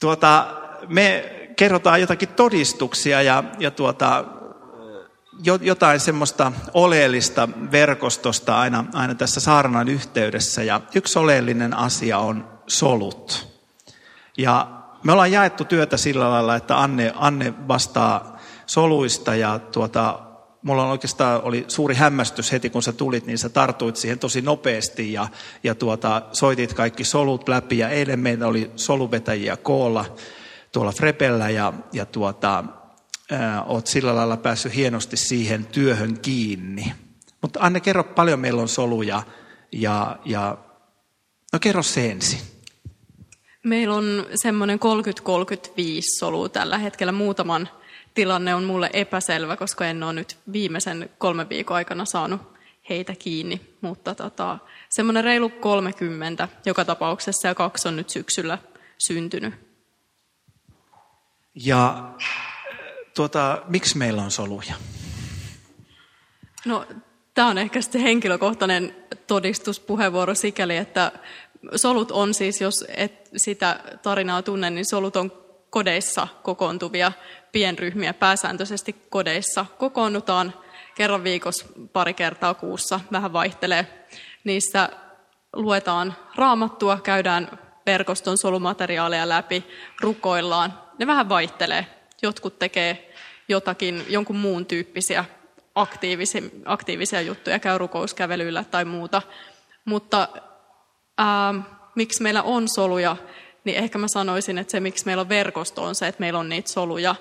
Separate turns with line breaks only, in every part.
Tuota, me kerrotaan jotakin todistuksia ja, ja tuota, jotain semmoista oleellista verkostosta aina, aina tässä saarnan yhteydessä. Ja yksi oleellinen asia on solut. Ja me ollaan jaettu työtä sillä lailla, että Anne, Anne vastaa soluista ja tuota, mulla on oikeastaan oli suuri hämmästys heti, kun sä tulit, niin sä tartuit siihen tosi nopeasti ja, ja tuota, soitit kaikki solut läpi. Ja eilen meillä oli soluvetäjiä koolla tuolla Frepellä ja, ja tuota, ää, oot sillä lailla päässyt hienosti siihen työhön kiinni. Mutta Anne, kerro paljon meillä on soluja ja, ja no kerro se ensin.
Meillä on semmoinen 30-35 solua tällä hetkellä. Muutaman tilanne on mulle epäselvä, koska en ole nyt viimeisen kolmen viikon aikana saanut heitä kiinni. Mutta tota, semmoinen reilu 30 joka tapauksessa ja kaksi on nyt syksyllä syntynyt.
Ja tuota, miksi meillä on soluja?
No, tämä on ehkä sitten henkilökohtainen todistuspuheenvuoro sikäli, että solut on siis, jos et sitä tarinaa tunne, niin solut on kodeissa kokoontuvia pienryhmiä. Pääsääntöisesti kodeissa kokoonnutaan kerran viikossa, pari kertaa kuussa, vähän vaihtelee. Niissä luetaan raamattua, käydään verkoston solumateriaaleja läpi, rukoillaan. Ne vähän vaihtelee. Jotkut tekee jotakin, jonkun muun tyyppisiä aktiivisia, aktiivisia juttuja, käy rukouskävelyillä tai muuta. Mutta ää, miksi meillä on soluja, niin ehkä mä sanoisin, että se miksi meillä on verkosto on se, että meillä on niitä soluja.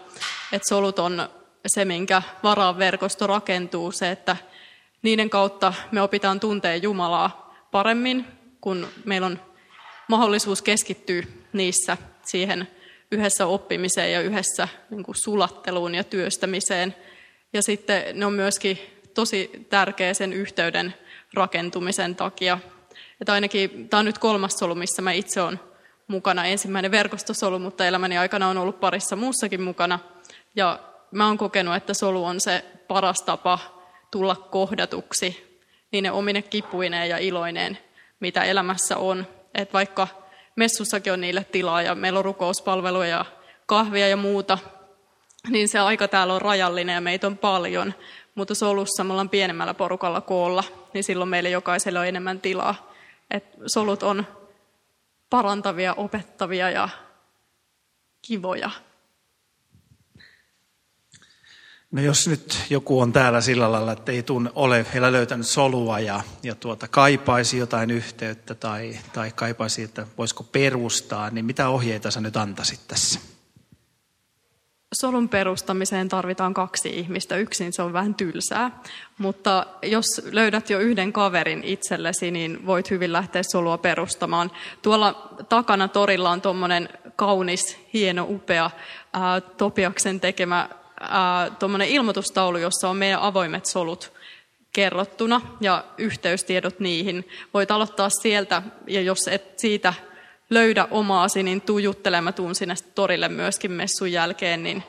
Että solut on se, minkä varaan verkosto rakentuu, se, että niiden kautta me opitaan tuntea Jumalaa paremmin, kun meillä on mahdollisuus keskittyä niissä siihen yhdessä oppimiseen ja yhdessä niin kuin sulatteluun ja työstämiseen. Ja sitten ne on myöskin tosi tärkeä sen yhteyden rakentumisen takia. Että ainakin tämä on nyt kolmas solu, missä mä itse olen mukana. Ensimmäinen verkostosolu, mutta elämäni aikana on ollut parissa muussakin mukana. Ja mä oon kokenut, että solu on se paras tapa tulla kohdatuksi niin ne omine kipuineen ja iloineen, mitä elämässä on. Että vaikka messussakin on niille tilaa ja meillä on rukouspalveluja ja kahvia ja muuta, niin se aika täällä on rajallinen ja meitä on paljon. Mutta solussa me ollaan pienemmällä porukalla koolla, niin silloin meille jokaiselle on enemmän tilaa. Et solut on parantavia, opettavia ja kivoja.
No jos nyt joku on täällä sillä lailla, että ei tunne, ole vielä löytänyt solua ja, ja tuota, kaipaisi jotain yhteyttä tai, tai kaipaisi, että voisiko perustaa, niin mitä ohjeita sä nyt antaisit tässä?
Solun perustamiseen tarvitaan kaksi ihmistä. Yksin se on vähän tylsää, mutta jos löydät jo yhden kaverin itsellesi, niin voit hyvin lähteä solua perustamaan. Tuolla takana torilla on tuommoinen kaunis, hieno, upea ää, Topiaksen tekemä tuommoinen ilmoitustaulu, jossa on meidän avoimet solut kerrottuna ja yhteystiedot niihin. Voit aloittaa sieltä ja jos et siitä löydä omaasi, niin tuu juttelemaan. Mä tuun sinne torille myöskin messun jälkeen, niin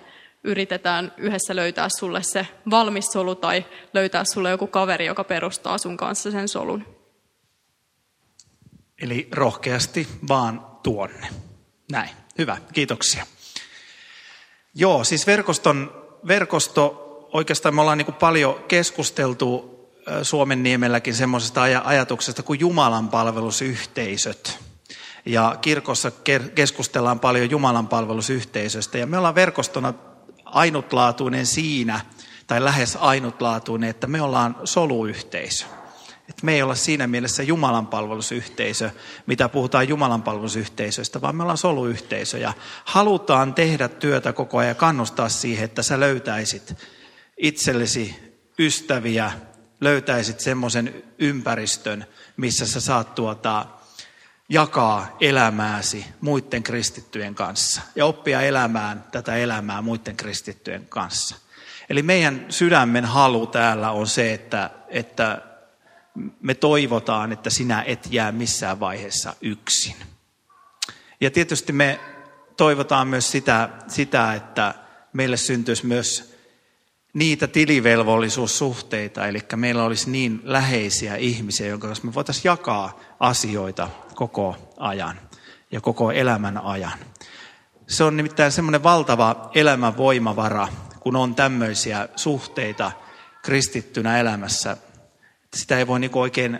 yritetään yhdessä löytää sulle se valmis solu tai löytää sulle joku kaveri, joka perustaa sun kanssa sen solun.
Eli rohkeasti vaan tuonne. Näin. Hyvä. Kiitoksia. Joo, siis verkoston verkosto, oikeastaan me ollaan niin kuin paljon keskusteltu Suomen niemelläkin semmoisesta ajatuksesta kuin Jumalan palvelusyhteisöt. Ja kirkossa keskustellaan paljon Jumalan palvelusyhteisöstä. Ja me ollaan verkostona ainutlaatuinen siinä, tai lähes ainutlaatuinen, että me ollaan soluyhteisö. Että me ei olla siinä mielessä Jumalan palvelusyhteisö, mitä puhutaan Jumalan palvelusyhteisöstä, vaan me ollaan soluyhteisö ja halutaan tehdä työtä koko ajan ja kannustaa siihen, että sä löytäisit itsellesi ystäviä, löytäisit semmoisen ympäristön, missä sä saat tuota, jakaa elämääsi muiden kristittyjen kanssa ja oppia elämään tätä elämää muiden kristittyjen kanssa. Eli meidän sydämen halu täällä on se, että, että me toivotaan, että sinä et jää missään vaiheessa yksin. Ja tietysti me toivotaan myös sitä, sitä että meille syntyisi myös niitä tilivelvollisuussuhteita, eli meillä olisi niin läheisiä ihmisiä, jonka kanssa me voitaisiin jakaa asioita koko ajan ja koko elämän ajan. Se on nimittäin semmoinen valtava elämän voimavara, kun on tämmöisiä suhteita kristittynä elämässä. Sitä ei voi niin oikein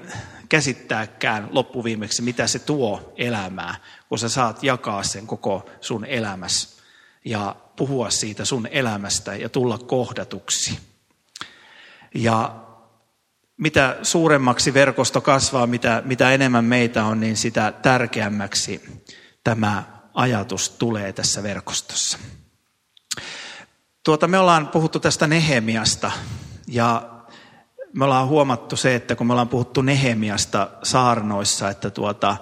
käsittääkään loppuviimeksi, mitä se tuo elämää, kun sä saat jakaa sen koko sun elämässä ja puhua siitä sun elämästä ja tulla kohdatuksi. Ja mitä suuremmaksi verkosto kasvaa, mitä, mitä enemmän meitä on, niin sitä tärkeämmäksi tämä ajatus tulee tässä verkostossa. Tuota, me ollaan puhuttu tästä Nehemiasta ja me ollaan huomattu se, että kun me ollaan puhuttu Nehemiasta saarnoissa, että tuota,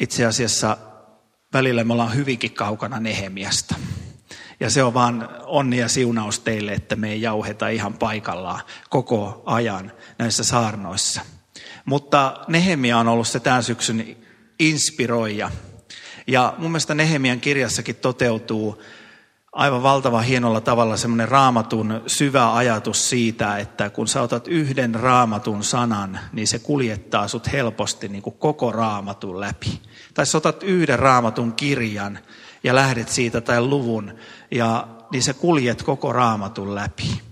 itse asiassa välillä me ollaan hyvinkin kaukana Nehemiasta. Ja se on vaan onni ja siunaus teille, että me ei jauheta ihan paikallaan koko ajan näissä saarnoissa. Mutta Nehemia on ollut se tämän syksyn inspiroija. Ja mun mielestä Nehemian kirjassakin toteutuu aivan valtavan hienolla tavalla semmoinen raamatun syvä ajatus siitä, että kun sä otat yhden raamatun sanan, niin se kuljettaa sut helposti niin kuin koko raamatun läpi. Tai sä otat yhden raamatun kirjan ja lähdet siitä tai luvun, ja, niin se kuljet koko raamatun läpi.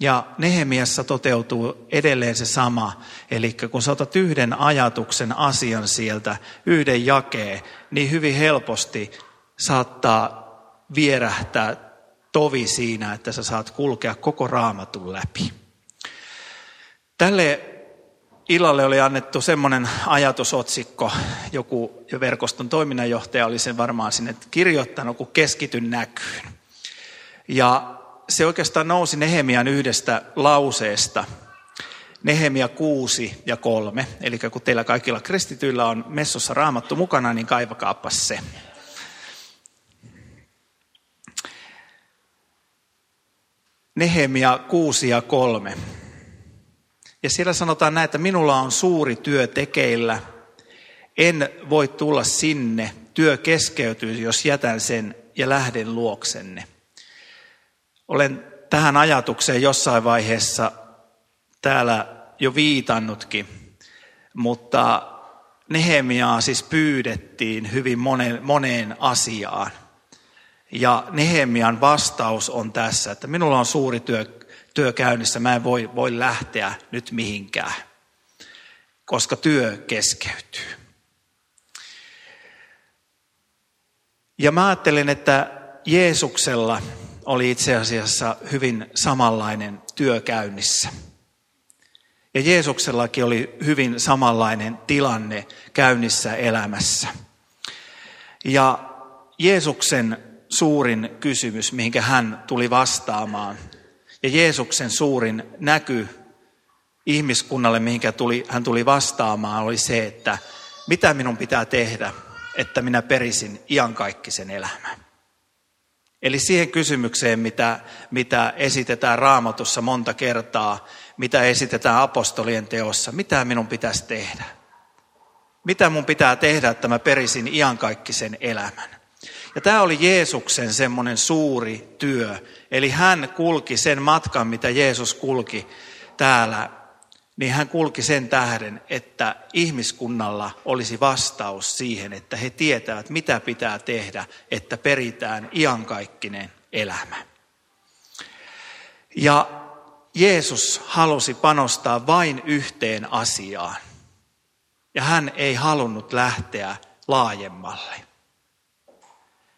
Ja Nehemiassa toteutuu edelleen se sama, eli kun sä otat yhden ajatuksen asian sieltä, yhden jakeen, niin hyvin helposti saattaa vierähtää tovi siinä, että sä saat kulkea koko raamatun läpi. Tälle illalle oli annettu semmoinen ajatusotsikko, joku jo verkoston toiminnanjohtaja oli sen varmaan sinne kirjoittanut, kun keskityn näkyyn. Ja se oikeastaan nousi Nehemian yhdestä lauseesta, Nehemia 6 ja 3. Eli kun teillä kaikilla kristityillä on messossa raamattu mukana, niin kaivakaappa se. Nehemia 6 ja 3. Ja siellä sanotaan näin, että minulla on suuri työ tekeillä. En voi tulla sinne. Työ keskeytyy, jos jätän sen ja lähden luoksenne. Olen tähän ajatukseen jossain vaiheessa täällä jo viitannutkin, mutta Nehemiaa siis pyydettiin hyvin moneen, moneen asiaan. Ja Nehemian vastaus on tässä, että minulla on suuri työ, työ käynnissä, mä en voi, voi lähteä nyt mihinkään, koska työ keskeytyy. Ja mä ajattelen, että Jeesuksella oli itse asiassa hyvin samanlainen työ käynnissä. Ja Jeesuksellakin oli hyvin samanlainen tilanne käynnissä elämässä. Ja Jeesuksen suurin kysymys, mihinkä hän tuli vastaamaan, ja Jeesuksen suurin näky ihmiskunnalle, mihinkä tuli, hän tuli vastaamaan, oli se, että mitä minun pitää tehdä, että minä perisin iankaikkisen elämän. Eli siihen kysymykseen, mitä, mitä esitetään raamatussa monta kertaa, mitä esitetään apostolien teossa, mitä minun pitäisi tehdä? Mitä mun pitää tehdä, että mä perisin iankaikkisen elämän? Ja tämä oli Jeesuksen semmoinen suuri työ. Eli hän kulki sen matkan, mitä Jeesus kulki täällä, niin hän kulki sen tähden, että ihmiskunnalla olisi vastaus siihen, että he tietävät, mitä pitää tehdä, että peritään iankaikkinen elämä. Ja Jeesus halusi panostaa vain yhteen asiaan. Ja hän ei halunnut lähteä laajemmalle.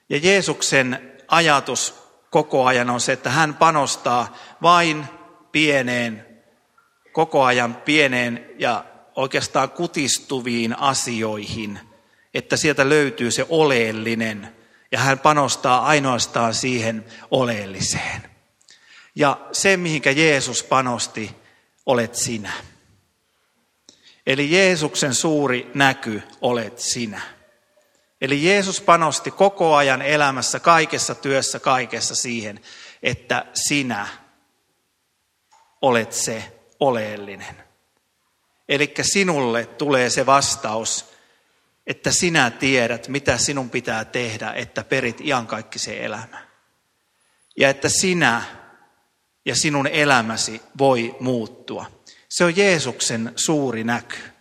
Ja Jeesuksen ajatus koko ajan on se, että hän panostaa vain pieneen, koko ajan pieneen ja oikeastaan kutistuviin asioihin, että sieltä löytyy se oleellinen ja hän panostaa ainoastaan siihen oleelliseen. Ja se, mihinkä Jeesus panosti, olet sinä. Eli Jeesuksen suuri näky olet sinä. Eli Jeesus panosti koko ajan elämässä, kaikessa työssä, kaikessa siihen, että sinä olet se oleellinen. Eli sinulle tulee se vastaus, että sinä tiedät, mitä sinun pitää tehdä, että perit iankaikkisen elämä. Ja että sinä ja sinun elämäsi voi muuttua. Se on Jeesuksen suuri näky.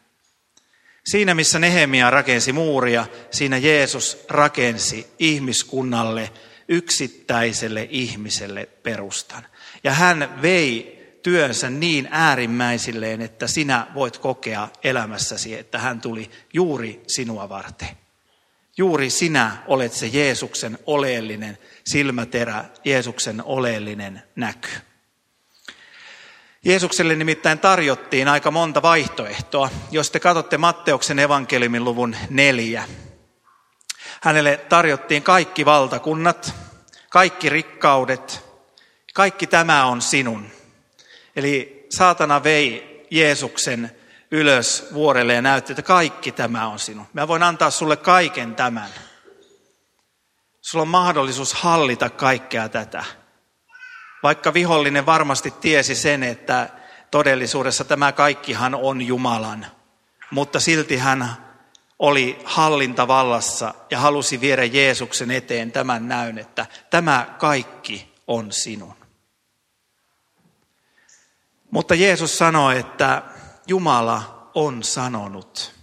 Siinä missä Nehemia rakensi muuria, siinä Jeesus rakensi ihmiskunnalle, yksittäiselle ihmiselle perustan. Ja hän vei työnsä niin äärimmäisilleen, että sinä voit kokea elämässäsi, että hän tuli juuri sinua varten. Juuri sinä olet se Jeesuksen oleellinen silmäterä, Jeesuksen oleellinen näky. Jeesukselle nimittäin tarjottiin aika monta vaihtoehtoa. Jos te katsotte Matteuksen evankeliumin luvun neljä, hänelle tarjottiin kaikki valtakunnat, kaikki rikkaudet, kaikki tämä on sinun. Eli saatana vei Jeesuksen ylös vuorelle ja näytti, että kaikki tämä on sinun. Mä voin antaa sulle kaiken tämän. Sulla on mahdollisuus hallita kaikkea tätä. Vaikka vihollinen varmasti tiesi sen, että todellisuudessa tämä kaikkihan on Jumalan, mutta silti hän oli hallintavallassa ja halusi viedä Jeesuksen eteen tämän näyn, että tämä kaikki on sinun. Mutta Jeesus sanoi, että Jumala on sanonut.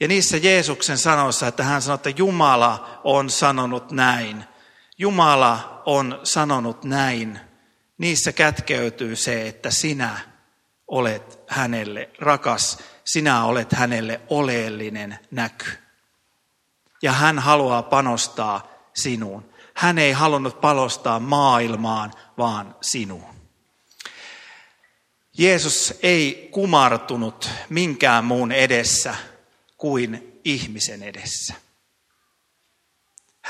Ja niissä Jeesuksen sanoissa, että hän sanoi, että Jumala on sanonut näin. Jumala on sanonut näin. Niissä kätkeytyy se, että sinä olet hänelle rakas, sinä olet hänelle oleellinen näky. Ja hän haluaa panostaa sinuun. Hän ei halunnut panostaa maailmaan, vaan sinuun. Jeesus ei kumartunut minkään muun edessä kuin ihmisen edessä.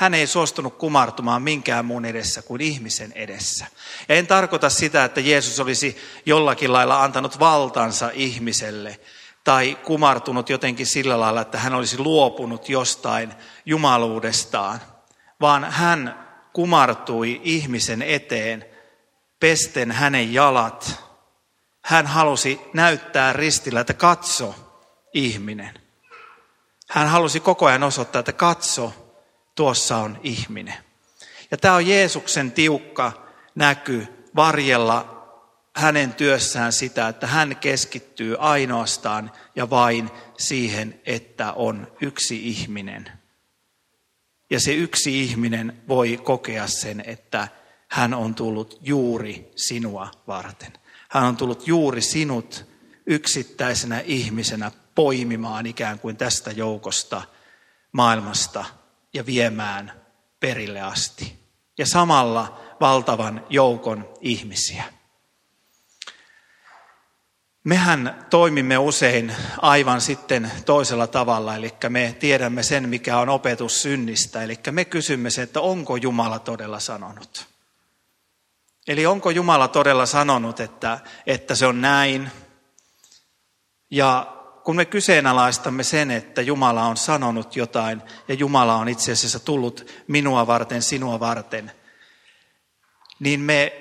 Hän ei suostunut kumartumaan minkään muun edessä kuin ihmisen edessä. Ja en tarkoita sitä, että Jeesus olisi jollakin lailla antanut valtansa ihmiselle tai kumartunut jotenkin sillä lailla, että hän olisi luopunut jostain jumaluudestaan, vaan hän kumartui ihmisen eteen, pesten hänen jalat. Hän halusi näyttää ristillä, että katso ihminen. Hän halusi koko ajan osoittaa, että katso, tuossa on ihminen. Ja tämä on Jeesuksen tiukka näky varjella hänen työssään sitä, että hän keskittyy ainoastaan ja vain siihen, että on yksi ihminen. Ja se yksi ihminen voi kokea sen, että hän on tullut juuri sinua varten. Hän on tullut juuri sinut yksittäisenä ihmisenä poimimaan ikään kuin tästä joukosta maailmasta ja viemään perille asti. Ja samalla valtavan joukon ihmisiä. Mehän toimimme usein aivan sitten toisella tavalla, eli me tiedämme sen, mikä on opetus synnistä. Eli me kysymme se, että onko Jumala todella sanonut. Eli onko Jumala todella sanonut, että, että se on näin. Ja kun me kyseenalaistamme sen, että Jumala on sanonut jotain ja Jumala on itse asiassa tullut minua varten, sinua varten, niin me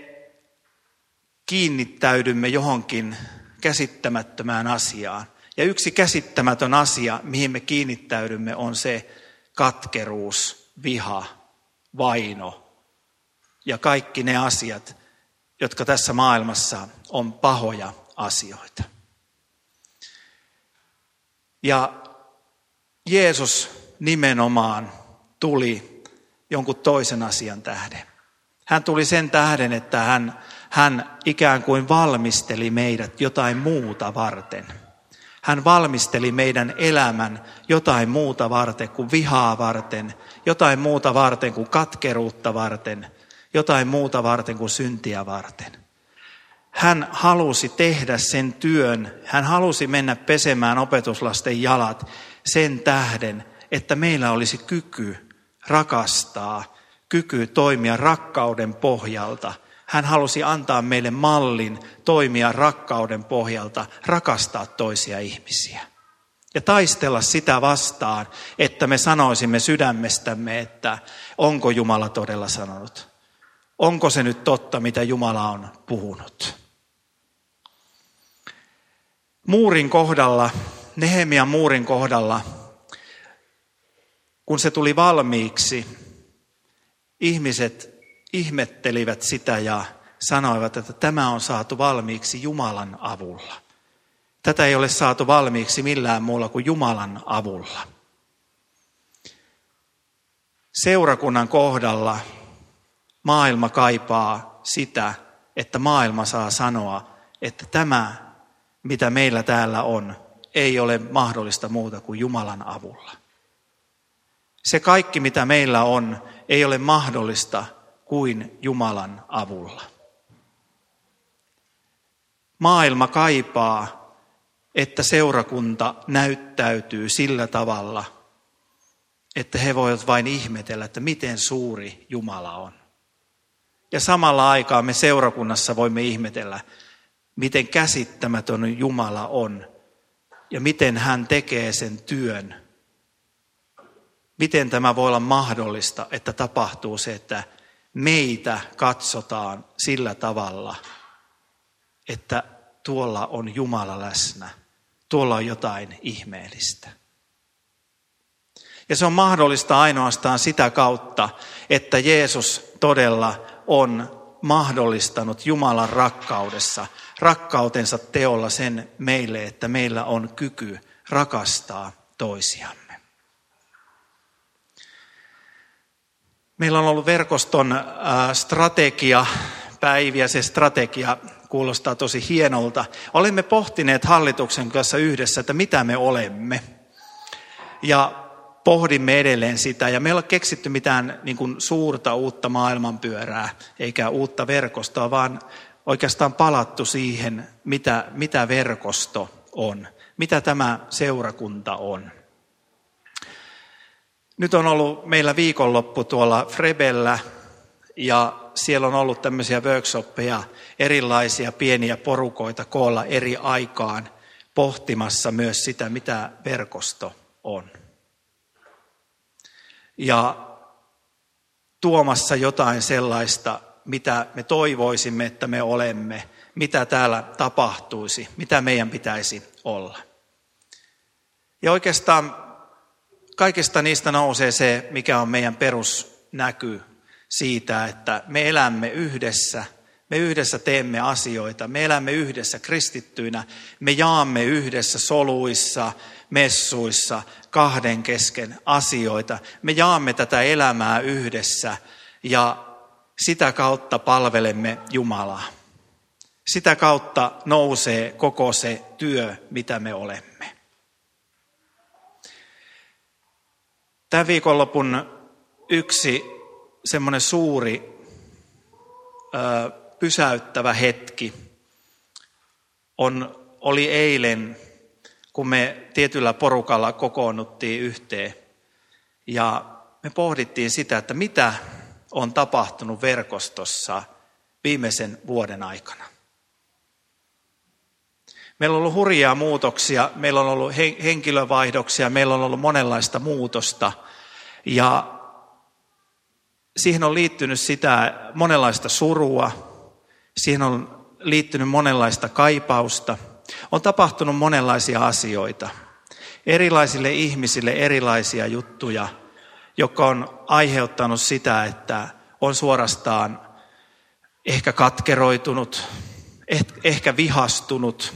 kiinnittäydymme johonkin käsittämättömään asiaan. Ja yksi käsittämätön asia, mihin me kiinnittäydymme, on se katkeruus, viha, vaino ja kaikki ne asiat, jotka tässä maailmassa on pahoja asioita. Ja Jeesus nimenomaan tuli jonkun toisen asian tähden. Hän tuli sen tähden, että hän, hän ikään kuin valmisteli meidät jotain muuta varten. Hän valmisteli meidän elämän jotain muuta varten kuin vihaa varten, jotain muuta varten kuin katkeruutta varten, jotain muuta varten kuin syntiä varten. Hän halusi tehdä sen työn, hän halusi mennä pesemään opetuslasten jalat sen tähden, että meillä olisi kyky rakastaa, kyky toimia rakkauden pohjalta. Hän halusi antaa meille mallin toimia rakkauden pohjalta, rakastaa toisia ihmisiä. Ja taistella sitä vastaan, että me sanoisimme sydämestämme, että onko Jumala todella sanonut. Onko se nyt totta, mitä Jumala on puhunut? Muurin kohdalla, Nehemian muurin kohdalla, kun se tuli valmiiksi, ihmiset ihmettelivät sitä ja sanoivat, että tämä on saatu valmiiksi Jumalan avulla. Tätä ei ole saatu valmiiksi millään muulla kuin Jumalan avulla. Seurakunnan kohdalla maailma kaipaa sitä, että maailma saa sanoa, että tämä, mitä meillä täällä on, ei ole mahdollista muuta kuin Jumalan avulla. Se kaikki, mitä meillä on, ei ole mahdollista kuin Jumalan avulla. Maailma kaipaa, että seurakunta näyttäytyy sillä tavalla, että he voivat vain ihmetellä, että miten suuri Jumala on. Ja samalla aikaa me seurakunnassa voimme ihmetellä, miten käsittämätön Jumala on ja miten hän tekee sen työn. Miten tämä voi olla mahdollista, että tapahtuu se, että meitä katsotaan sillä tavalla, että tuolla on Jumala läsnä. Tuolla on jotain ihmeellistä. Ja se on mahdollista ainoastaan sitä kautta, että Jeesus todella on mahdollistanut Jumalan rakkaudessa, rakkautensa teolla sen meille, että meillä on kyky rakastaa toisiamme. Meillä on ollut verkoston äh, strategia, päiviä se strategia kuulostaa tosi hienolta. Olemme pohtineet hallituksen kanssa yhdessä, että mitä me olemme. Ja pohdimme edelleen sitä. Ja me ei ole keksitty mitään niin kuin suurta uutta maailmanpyörää eikä uutta verkostoa, vaan oikeastaan palattu siihen, mitä, mitä verkosto on, mitä tämä seurakunta on. Nyt on ollut meillä viikonloppu tuolla Frebellä ja siellä on ollut tämmöisiä workshoppeja, erilaisia pieniä porukoita koolla eri aikaan pohtimassa myös sitä, mitä verkosto on ja tuomassa jotain sellaista, mitä me toivoisimme, että me olemme, mitä täällä tapahtuisi, mitä meidän pitäisi olla. Ja oikeastaan kaikista niistä nousee se, mikä on meidän perusnäky siitä, että me elämme yhdessä, me yhdessä teemme asioita, me elämme yhdessä kristittyinä, me jaamme yhdessä soluissa, messuissa, kahden kesken asioita. Me jaamme tätä elämää yhdessä ja sitä kautta palvelemme Jumalaa. Sitä kautta nousee koko se työ, mitä me olemme. Tämän viikonlopun yksi semmoinen suuri pysäyttävä hetki on, oli eilen kun me tietyllä porukalla kokoonnuttiin yhteen ja me pohdittiin sitä, että mitä on tapahtunut verkostossa viimeisen vuoden aikana. Meillä on ollut hurjia muutoksia, meillä on ollut henkilövaihdoksia, meillä on ollut monenlaista muutosta ja siihen on liittynyt sitä monenlaista surua, siihen on liittynyt monenlaista kaipausta – on tapahtunut monenlaisia asioita. Erilaisille ihmisille erilaisia juttuja, joka on aiheuttanut sitä, että on suorastaan ehkä katkeroitunut, eh, ehkä vihastunut,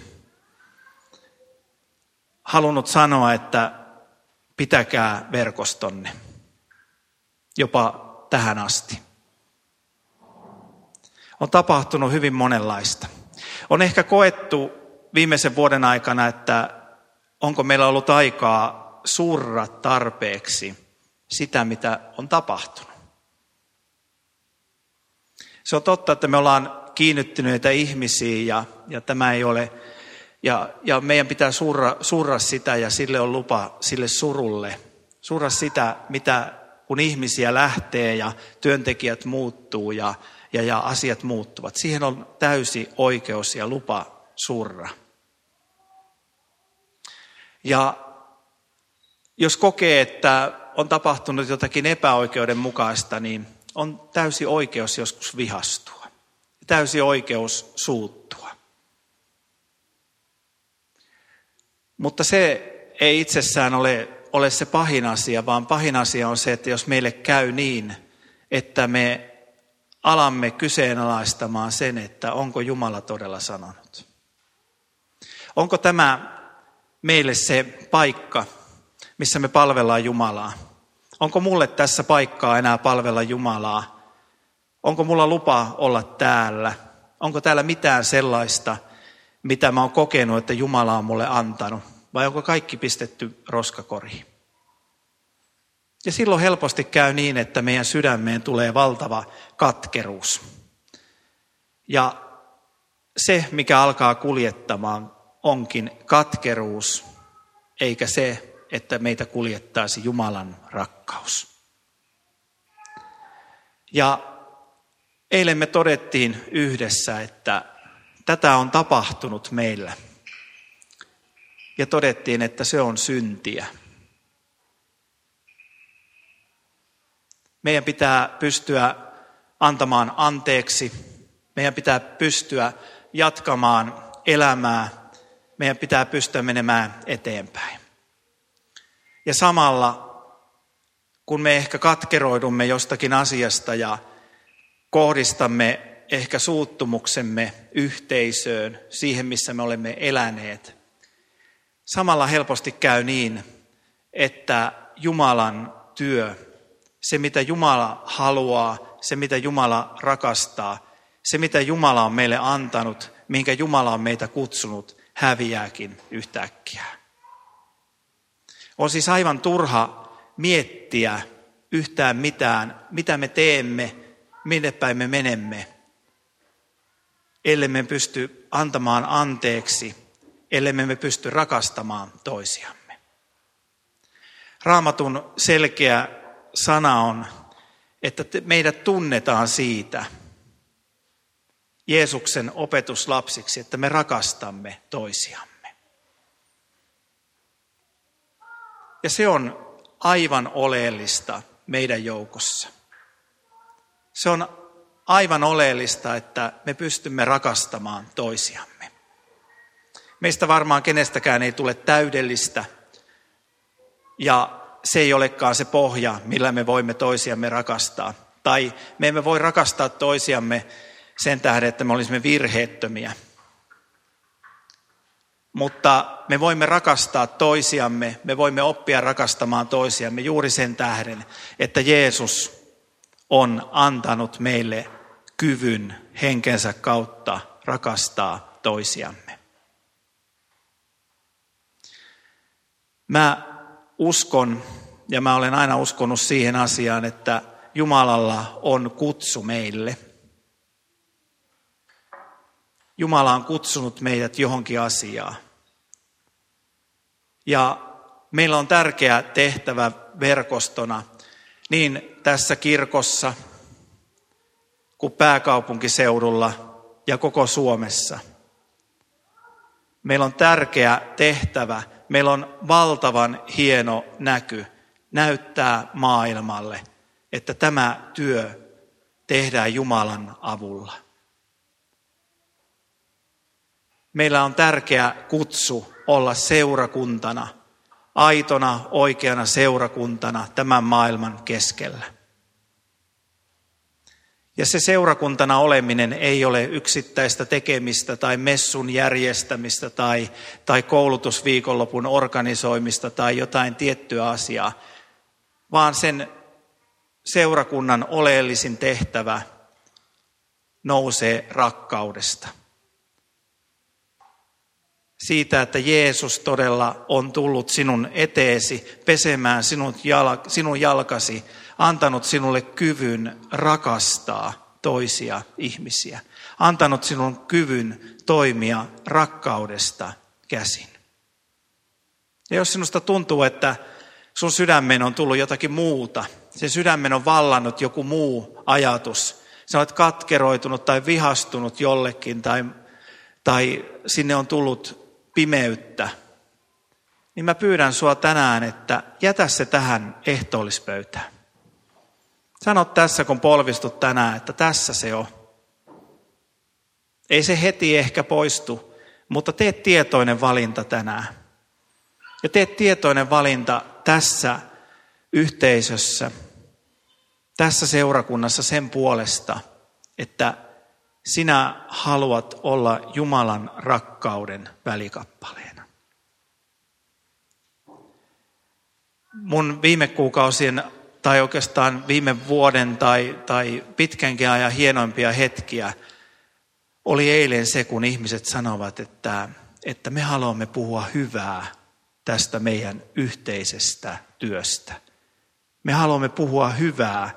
halunnut sanoa, että pitäkää verkostonne, jopa tähän asti. On tapahtunut hyvin monenlaista. On ehkä koettu viimeisen vuoden aikana, että onko meillä ollut aikaa surra tarpeeksi sitä, mitä on tapahtunut. Se on totta, että me ollaan kiinnittyneitä ihmisiä ja, ja tämä ei ole, ja, ja meidän pitää surra, surra sitä ja sille on lupa sille surulle. Surra sitä, mitä kun ihmisiä lähtee ja työntekijät muuttuu ja, ja, ja asiat muuttuvat. Siihen on täysi oikeus ja lupa surra. Ja jos kokee, että on tapahtunut jotakin epäoikeudenmukaista, niin on täysi oikeus joskus vihastua. Täysi oikeus suuttua. Mutta se ei itsessään ole, ole se pahin asia, vaan pahin asia on se, että jos meille käy niin, että me alamme kyseenalaistamaan sen, että onko Jumala todella sanonut. Onko tämä meille se paikka, missä me palvellaan Jumalaa? Onko mulle tässä paikkaa enää palvella Jumalaa? Onko mulla lupa olla täällä? Onko täällä mitään sellaista, mitä mä oon kokenut, että Jumala on mulle antanut? Vai onko kaikki pistetty roskakoriin? Ja silloin helposti käy niin, että meidän sydämeen tulee valtava katkeruus. Ja se, mikä alkaa kuljettamaan, onkin katkeruus, eikä se, että meitä kuljettaisi Jumalan rakkaus. Ja eilen me todettiin yhdessä, että tätä on tapahtunut meillä. Ja todettiin, että se on syntiä. Meidän pitää pystyä antamaan anteeksi. Meidän pitää pystyä jatkamaan elämää. Meidän pitää pystyä menemään eteenpäin. Ja samalla, kun me ehkä katkeroidumme jostakin asiasta ja kohdistamme ehkä suuttumuksemme yhteisöön, siihen missä me olemme eläneet, samalla helposti käy niin, että Jumalan työ, se mitä Jumala haluaa, se mitä Jumala rakastaa, se mitä Jumala on meille antanut, minkä Jumala on meitä kutsunut, häviääkin yhtäkkiä. On siis aivan turha miettiä yhtään mitään, mitä me teemme, minne päin me menemme, ellei me pysty antamaan anteeksi, ellei me pysty rakastamaan toisiamme. Raamatun selkeä sana on, että meidät tunnetaan siitä Jeesuksen opetuslapsiksi, että me rakastamme toisiamme. Ja se on aivan oleellista meidän joukossa. Se on aivan oleellista, että me pystymme rakastamaan toisiamme. Meistä varmaan kenestäkään ei tule täydellistä ja se ei olekaan se pohja, millä me voimme toisiamme rakastaa. Tai me emme voi rakastaa toisiamme sen tähden, että me olisimme virheettömiä mutta me voimme rakastaa toisiamme, me voimme oppia rakastamaan toisiamme juuri sen tähden, että Jeesus on antanut meille kyvyn henkensä kautta rakastaa toisiamme. Mä uskon ja mä olen aina uskonut siihen asiaan, että Jumalalla on kutsu meille. Jumala on kutsunut meidät johonkin asiaan. Ja meillä on tärkeä tehtävä verkostona niin tässä kirkossa kuin pääkaupunkiseudulla ja koko Suomessa. Meillä on tärkeä tehtävä, meillä on valtavan hieno näky näyttää maailmalle, että tämä työ tehdään Jumalan avulla. Meillä on tärkeä kutsu olla seurakuntana, aitona, oikeana seurakuntana tämän maailman keskellä. Ja se seurakuntana oleminen ei ole yksittäistä tekemistä tai messun järjestämistä tai, tai koulutusviikonlopun organisoimista tai jotain tiettyä asiaa, vaan sen seurakunnan oleellisin tehtävä nousee rakkaudesta – siitä, että Jeesus todella on tullut sinun eteesi, pesemään sinut jal, sinun jalkasi, antanut sinulle kyvyn rakastaa toisia ihmisiä, antanut sinun kyvyn toimia rakkaudesta käsin. Ja jos sinusta tuntuu, että sun sydämen on tullut jotakin muuta, se sydämen on vallannut joku muu ajatus, sä olet katkeroitunut tai vihastunut jollekin tai, tai sinne on tullut pimeyttä, niin mä pyydän sua tänään, että jätä se tähän ehtoollispöytään. Sano tässä, kun polvistut tänään, että tässä se on. Ei se heti ehkä poistu, mutta tee tietoinen valinta tänään. Ja tee tietoinen valinta tässä yhteisössä, tässä seurakunnassa sen puolesta, että Sinä haluat olla Jumalan rakkauden välikappaleena. Mun viime kuukausien tai oikeastaan viime vuoden tai, tai pitkänkin ajan hienoimpia hetkiä oli eilen se, kun ihmiset sanovat, että, että me haluamme puhua hyvää tästä meidän yhteisestä työstä. Me haluamme puhua hyvää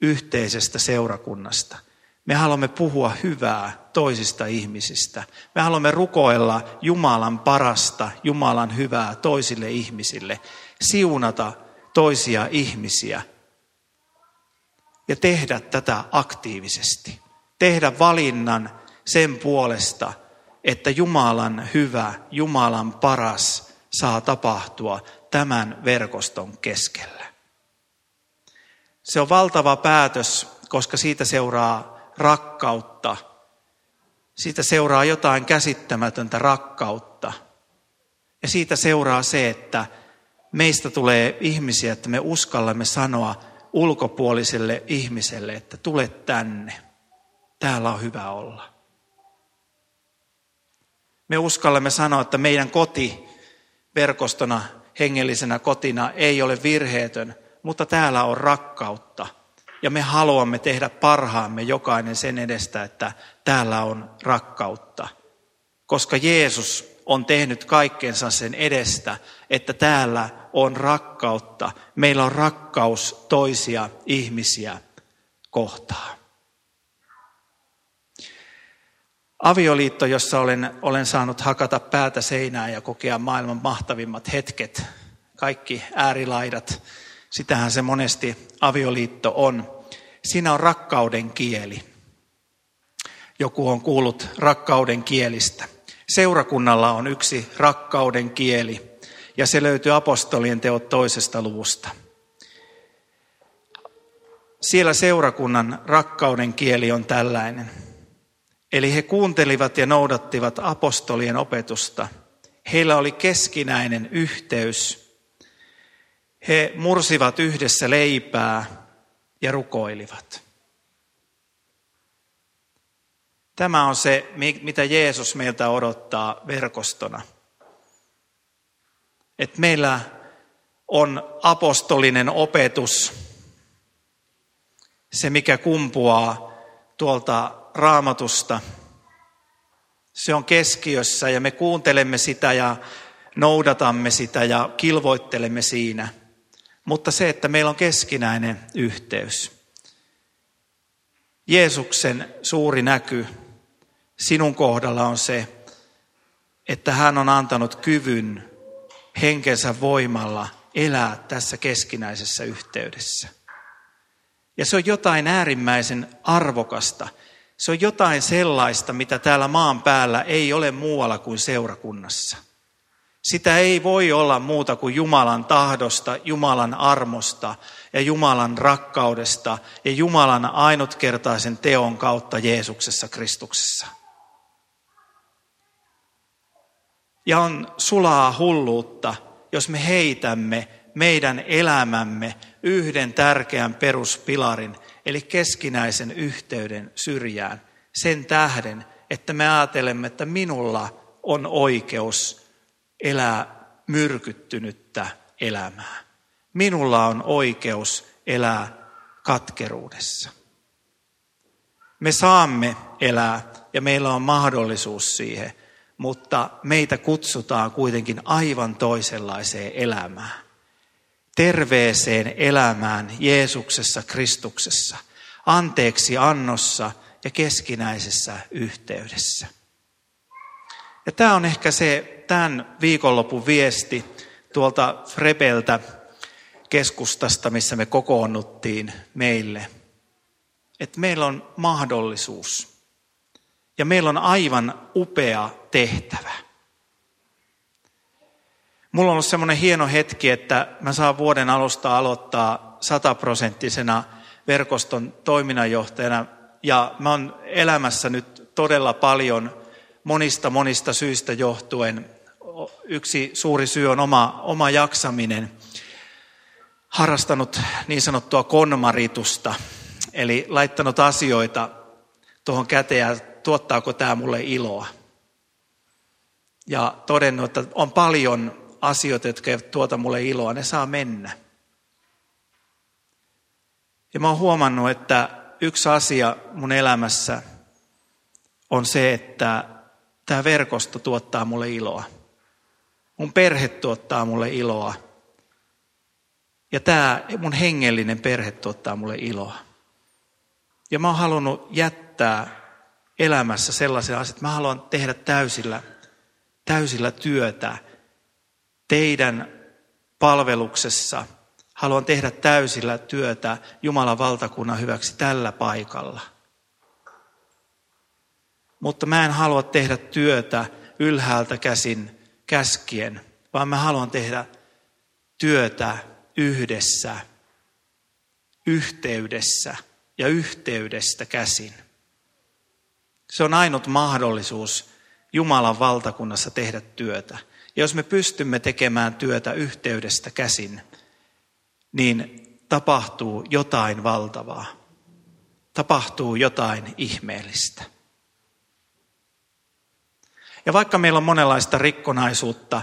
yhteisestä seurakunnasta. Me haluamme puhua hyvää toisista ihmisistä. Me haluamme rukoilla Jumalan parasta, Jumalan hyvää toisille ihmisille, siunata toisia ihmisiä ja tehdä tätä aktiivisesti. Tehdä valinnan sen puolesta, että Jumalan hyvä, Jumalan paras saa tapahtua tämän verkoston keskellä. Se on valtava päätös, koska siitä seuraa rakkautta. Siitä seuraa jotain käsittämätöntä rakkautta. Ja siitä seuraa se, että meistä tulee ihmisiä, että me uskallamme sanoa ulkopuoliselle ihmiselle, että tule tänne. Täällä on hyvä olla. Me uskallamme sanoa, että meidän koti verkostona, hengellisenä kotina ei ole virheetön, mutta täällä on rakkautta. Ja me haluamme tehdä parhaamme jokainen sen edestä, että täällä on rakkautta. Koska Jeesus on tehnyt kaikkensa sen edestä, että täällä on rakkautta. Meillä on rakkaus toisia ihmisiä kohtaan. Avioliitto, jossa olen, olen saanut hakata päätä seinään ja kokea maailman mahtavimmat hetket, kaikki äärilaidat, sitähän se monesti avioliitto on. Siinä on rakkauden kieli. Joku on kuullut rakkauden kielistä. Seurakunnalla on yksi rakkauden kieli, ja se löytyy apostolien teot toisesta luvusta. Siellä seurakunnan rakkauden kieli on tällainen. Eli he kuuntelivat ja noudattivat apostolien opetusta. Heillä oli keskinäinen yhteys. He mursivat yhdessä leipää ja rukoilivat. Tämä on se, mitä Jeesus meiltä odottaa verkostona. Että meillä on apostolinen opetus, se mikä kumpuaa tuolta raamatusta. Se on keskiössä ja me kuuntelemme sitä ja noudatamme sitä ja kilvoittelemme siinä. Mutta se, että meillä on keskinäinen yhteys. Jeesuksen suuri näky sinun kohdalla on se, että hän on antanut kyvyn henkensä voimalla elää tässä keskinäisessä yhteydessä. Ja se on jotain äärimmäisen arvokasta – se on jotain sellaista, mitä täällä maan päällä ei ole muualla kuin seurakunnassa. Sitä ei voi olla muuta kuin Jumalan tahdosta, Jumalan armosta ja Jumalan rakkaudesta ja Jumalan ainutkertaisen teon kautta Jeesuksessa Kristuksessa. Ja on sulaa hulluutta, jos me heitämme meidän elämämme yhden tärkeän peruspilarin, eli keskinäisen yhteyden syrjään sen tähden, että me ajattelemme, että minulla on oikeus elää myrkyttynyttä elämää. Minulla on oikeus elää katkeruudessa. Me saamme elää ja meillä on mahdollisuus siihen, mutta meitä kutsutaan kuitenkin aivan toisenlaiseen elämään terveeseen elämään Jeesuksessa Kristuksessa, anteeksi annossa ja keskinäisessä yhteydessä. Ja tämä on ehkä se tämän viikonlopun viesti tuolta Frebeltä keskustasta, missä me kokoonnuttiin meille. Että meillä on mahdollisuus ja meillä on aivan upea tehtävä. Mulla on ollut semmoinen hieno hetki, että mä saan vuoden alusta aloittaa sataprosenttisena verkoston toiminnanjohtajana. Ja mä oon elämässä nyt todella paljon monista monista syistä johtuen. Yksi suuri syy on oma, oma jaksaminen. Harrastanut niin sanottua konmaritusta, eli laittanut asioita tuohon käteen tuottaako tämä mulle iloa. Ja todennut, että on paljon asioita, jotka eivät tuota mulle iloa, ne saa mennä. Ja mä oon huomannut, että yksi asia mun elämässä on se, että tämä verkosto tuottaa mulle iloa. Mun perhe tuottaa mulle iloa. Ja tämä mun hengellinen perhe tuottaa mulle iloa. Ja mä oon halunnut jättää elämässä sellaisen asian, että mä haluan tehdä täysillä, täysillä työtä teidän palveluksessa. Haluan tehdä täysillä työtä Jumalan valtakunnan hyväksi tällä paikalla. Mutta mä en halua tehdä työtä ylhäältä käsin käskien, vaan mä haluan tehdä työtä yhdessä, yhteydessä ja yhteydestä käsin. Se on ainut mahdollisuus Jumalan valtakunnassa tehdä työtä. Ja jos me pystymme tekemään työtä yhteydestä käsin, niin tapahtuu jotain valtavaa. Tapahtuu jotain ihmeellistä. Ja vaikka meillä on monenlaista rikkonaisuutta,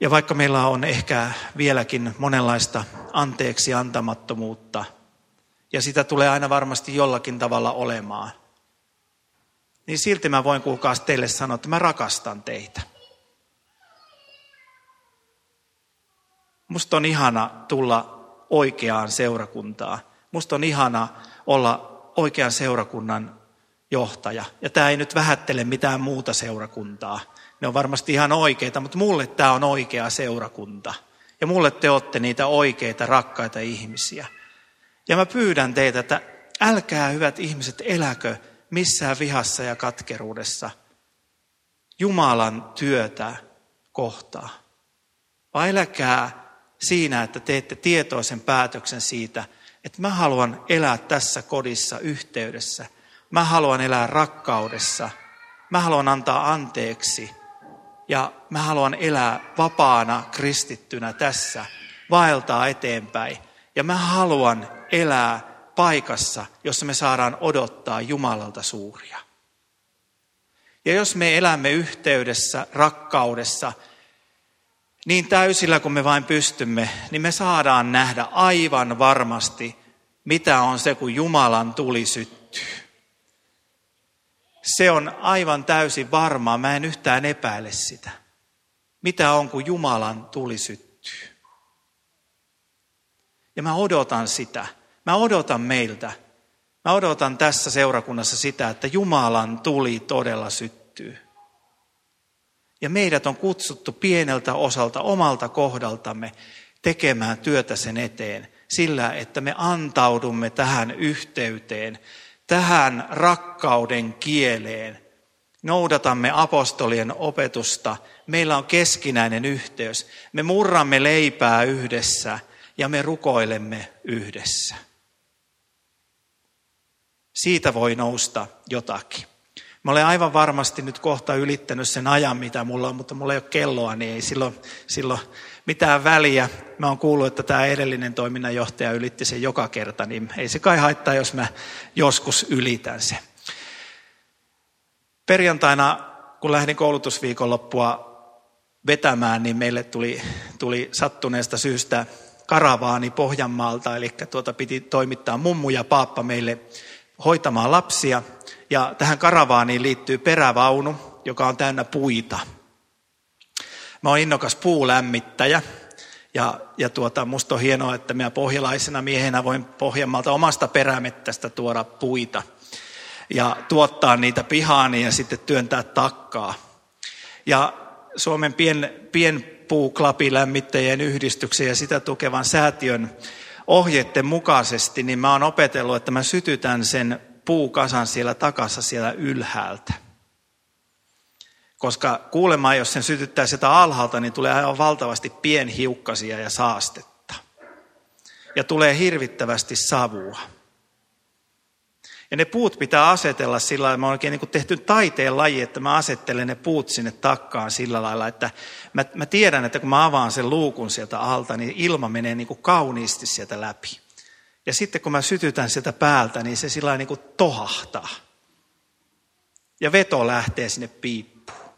ja vaikka meillä on ehkä vieläkin monenlaista anteeksi antamattomuutta, ja sitä tulee aina varmasti jollakin tavalla olemaan, niin silti mä voin kuulkaa teille sanoa, että mä rakastan teitä. Musta on ihana tulla oikeaan seurakuntaan. Musta on ihana olla oikean seurakunnan johtaja. Ja tämä ei nyt vähättele mitään muuta seurakuntaa. Ne on varmasti ihan oikeita, mutta mulle tämä on oikea seurakunta. Ja mulle te olette niitä oikeita, rakkaita ihmisiä. Ja mä pyydän teitä, että älkää hyvät ihmiset eläkö missään vihassa ja katkeruudessa Jumalan työtä kohtaa. Vai eläkää siinä, että teette tietoisen päätöksen siitä, että mä haluan elää tässä kodissa yhteydessä. Mä haluan elää rakkaudessa. Mä haluan antaa anteeksi. Ja mä haluan elää vapaana kristittynä tässä, vaeltaa eteenpäin. Ja mä haluan elää paikassa, jossa me saadaan odottaa Jumalalta suuria. Ja jos me elämme yhteydessä, rakkaudessa, niin täysillä kuin me vain pystymme, niin me saadaan nähdä aivan varmasti, mitä on se, kun Jumalan tuli syttyy. Se on aivan täysin varmaa, mä en yhtään epäile sitä. Mitä on, kun Jumalan tuli syttyy. Ja mä odotan sitä. Mä odotan meiltä. Mä odotan tässä seurakunnassa sitä, että Jumalan tuli todella syttyy. Ja meidät on kutsuttu pieneltä osalta omalta kohdaltamme tekemään työtä sen eteen sillä, että me antaudumme tähän yhteyteen, tähän rakkauden kieleen. Noudatamme apostolien opetusta. Meillä on keskinäinen yhteys. Me murramme leipää yhdessä ja me rukoilemme yhdessä. Siitä voi nousta jotakin. Mä olen aivan varmasti nyt kohta ylittänyt sen ajan, mitä mulla on, mutta mulla ei ole kelloa, niin ei silloin, silloin mitään väliä. Mä oon kuullut, että tämä edellinen toiminnanjohtaja ylitti sen joka kerta, niin ei se kai haittaa, jos mä joskus ylitän sen. Perjantaina, kun lähdin koulutusviikonloppua vetämään, niin meille tuli, tuli sattuneesta syystä karavaani Pohjanmaalta, eli tuota piti toimittaa mummu ja paappa meille hoitamaan lapsia – ja tähän karavaaniin liittyy perävaunu, joka on täynnä puita. Mä oon innokas puulämmittäjä ja, ja tuota, musta on hienoa, että minä pohjalaisena miehenä voin Pohjanmaalta omasta perämettästä tuoda puita ja tuottaa niitä pihaani ja sitten työntää takkaa. Ja Suomen pien, pienpuuklapilämmittäjien yhdistyksen ja sitä tukevan säätiön ohjeiden mukaisesti, niin mä oon opetellut, että mä sytytän sen puukasan siellä takassa siellä ylhäältä. Koska kuulemma, jos sen sytyttää sieltä alhaalta, niin tulee aivan valtavasti pienhiukkasia ja saastetta. Ja tulee hirvittävästi savua. Ja ne puut pitää asetella sillä lailla, mä oon oikein niin tehty taiteen laji, että mä asettelen ne puut sinne takkaan sillä lailla, että mä, mä tiedän, että kun mä avaan sen luukun sieltä alta, niin ilma menee niin kuin kauniisti sieltä läpi. Ja sitten kun mä sytytän sitä päältä, niin se sillä niin kuin tohahtaa. Ja veto lähtee sinne piippuun.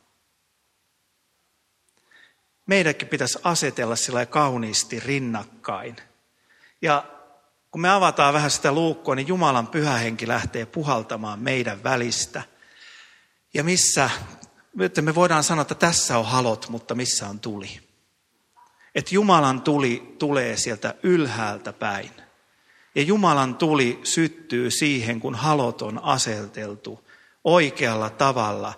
Meidänkin pitäisi asetella sillä kauniisti rinnakkain. Ja kun me avataan vähän sitä luukkoa, niin Jumalan pyhähenki lähtee puhaltamaan meidän välistä. Ja missä, me voidaan sanoa, että tässä on halot, mutta missä on tuli. Että Jumalan tuli tulee sieltä ylhäältä päin. Ja Jumalan tuli syttyy siihen, kun halot on aseteltu oikealla tavalla.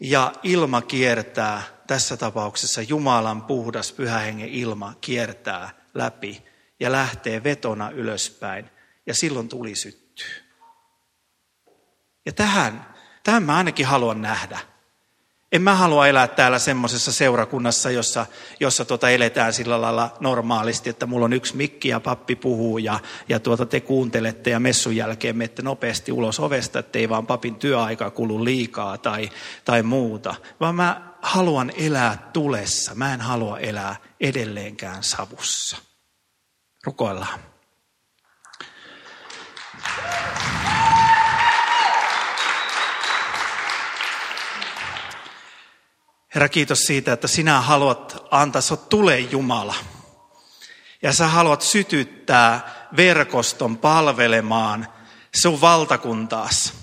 Ja ilma kiertää, tässä tapauksessa Jumalan puhdas pyhähengen ilma kiertää läpi ja lähtee vetona ylöspäin. Ja silloin tuli syttyy. Ja tähän, tähän mä ainakin haluan nähdä. En mä halua elää täällä semmoisessa seurakunnassa, jossa, jossa tuota eletään sillä lailla normaalisti, että mulla on yksi mikki ja pappi puhuu ja, ja tuota te kuuntelette ja messun jälkeen menette nopeasti ulos ovesta, ettei vaan papin työaika kulu liikaa tai, tai muuta. Vaan mä haluan elää tulessa, mä en halua elää edelleenkään savussa. Rukoillaan. Herra, kiitos siitä, että sinä haluat antaa, sä tule Jumala. Ja sä haluat sytyttää verkoston palvelemaan sun valtakuntaas.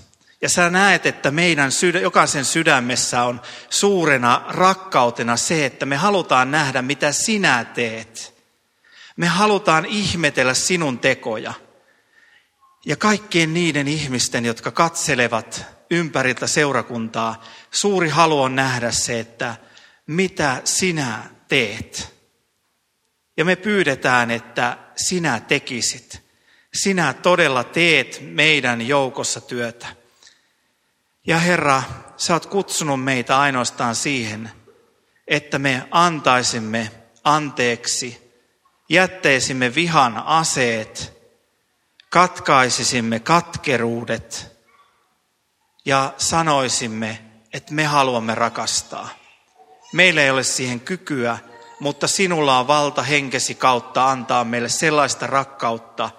Ja sä näet, että meidän sydä, jokaisen sydämessä on suurena rakkautena se, että me halutaan nähdä, mitä sinä teet. Me halutaan ihmetellä sinun tekoja. Ja kaikkien niiden ihmisten, jotka katselevat ympäriltä seurakuntaa, suuri halu on nähdä se, että mitä sinä teet. Ja me pyydetään, että sinä tekisit. Sinä todella teet meidän joukossa työtä. Ja Herra, sä oot kutsunut meitä ainoastaan siihen, että me antaisimme anteeksi, jättäisimme vihan aseet, katkaisisimme katkeruudet ja sanoisimme, että me haluamme rakastaa. Meillä ei ole siihen kykyä, mutta sinulla on valta henkesi kautta antaa meille sellaista rakkautta,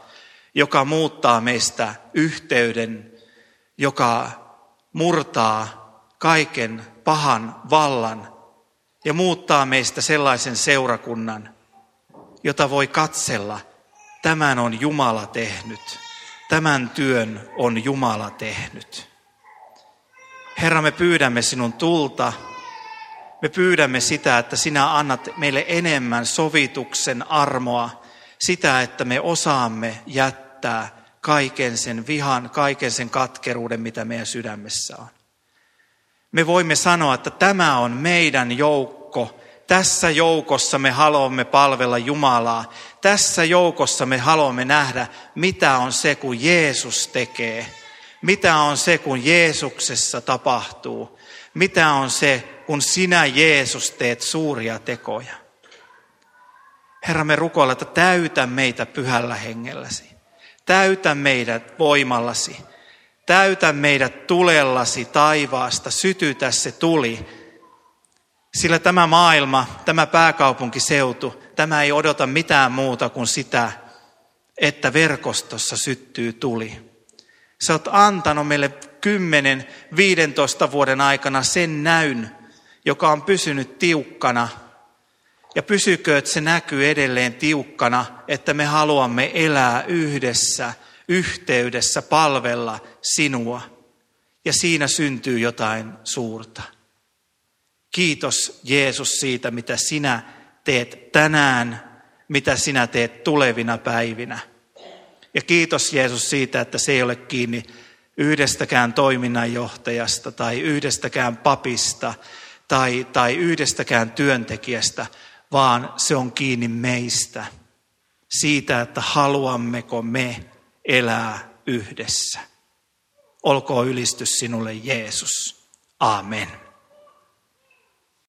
joka muuttaa meistä yhteyden, joka murtaa kaiken pahan vallan ja muuttaa meistä sellaisen seurakunnan, jota voi katsella. Tämän on Jumala tehnyt. Tämän työn on Jumala tehnyt. Herra, me pyydämme sinun tulta. Me pyydämme sitä, että sinä annat meille enemmän sovituksen armoa, sitä, että me osaamme jättää kaiken sen vihan, kaiken sen katkeruuden, mitä meidän sydämessä on. Me voimme sanoa, että tämä on meidän joukko. Tässä joukossa me haluamme palvella Jumalaa. Tässä joukossa me haluamme nähdä, mitä on se, kun Jeesus tekee – mitä on se, kun Jeesuksessa tapahtuu? Mitä on se, kun sinä Jeesus teet suuria tekoja? Herra, me rukoilla, että täytä meitä pyhällä hengelläsi. Täytä meidät voimallasi. Täytä meidät tulellasi taivaasta. Sytytä se tuli. Sillä tämä maailma, tämä pääkaupunkiseutu, tämä ei odota mitään muuta kuin sitä, että verkostossa syttyy tuli. Sä oot antanut meille 10-15 vuoden aikana sen näyn, joka on pysynyt tiukkana. Ja pysykö, että se näkyy edelleen tiukkana, että me haluamme elää yhdessä, yhteydessä, palvella sinua. Ja siinä syntyy jotain suurta. Kiitos Jeesus siitä, mitä sinä teet tänään, mitä sinä teet tulevina päivinä. Ja kiitos Jeesus siitä, että se ei ole kiinni yhdestäkään toiminnanjohtajasta tai yhdestäkään papista tai, tai yhdestäkään työntekijästä, vaan se on kiinni meistä. Siitä, että haluammeko me elää yhdessä. Olkoon ylistys sinulle Jeesus. Amen.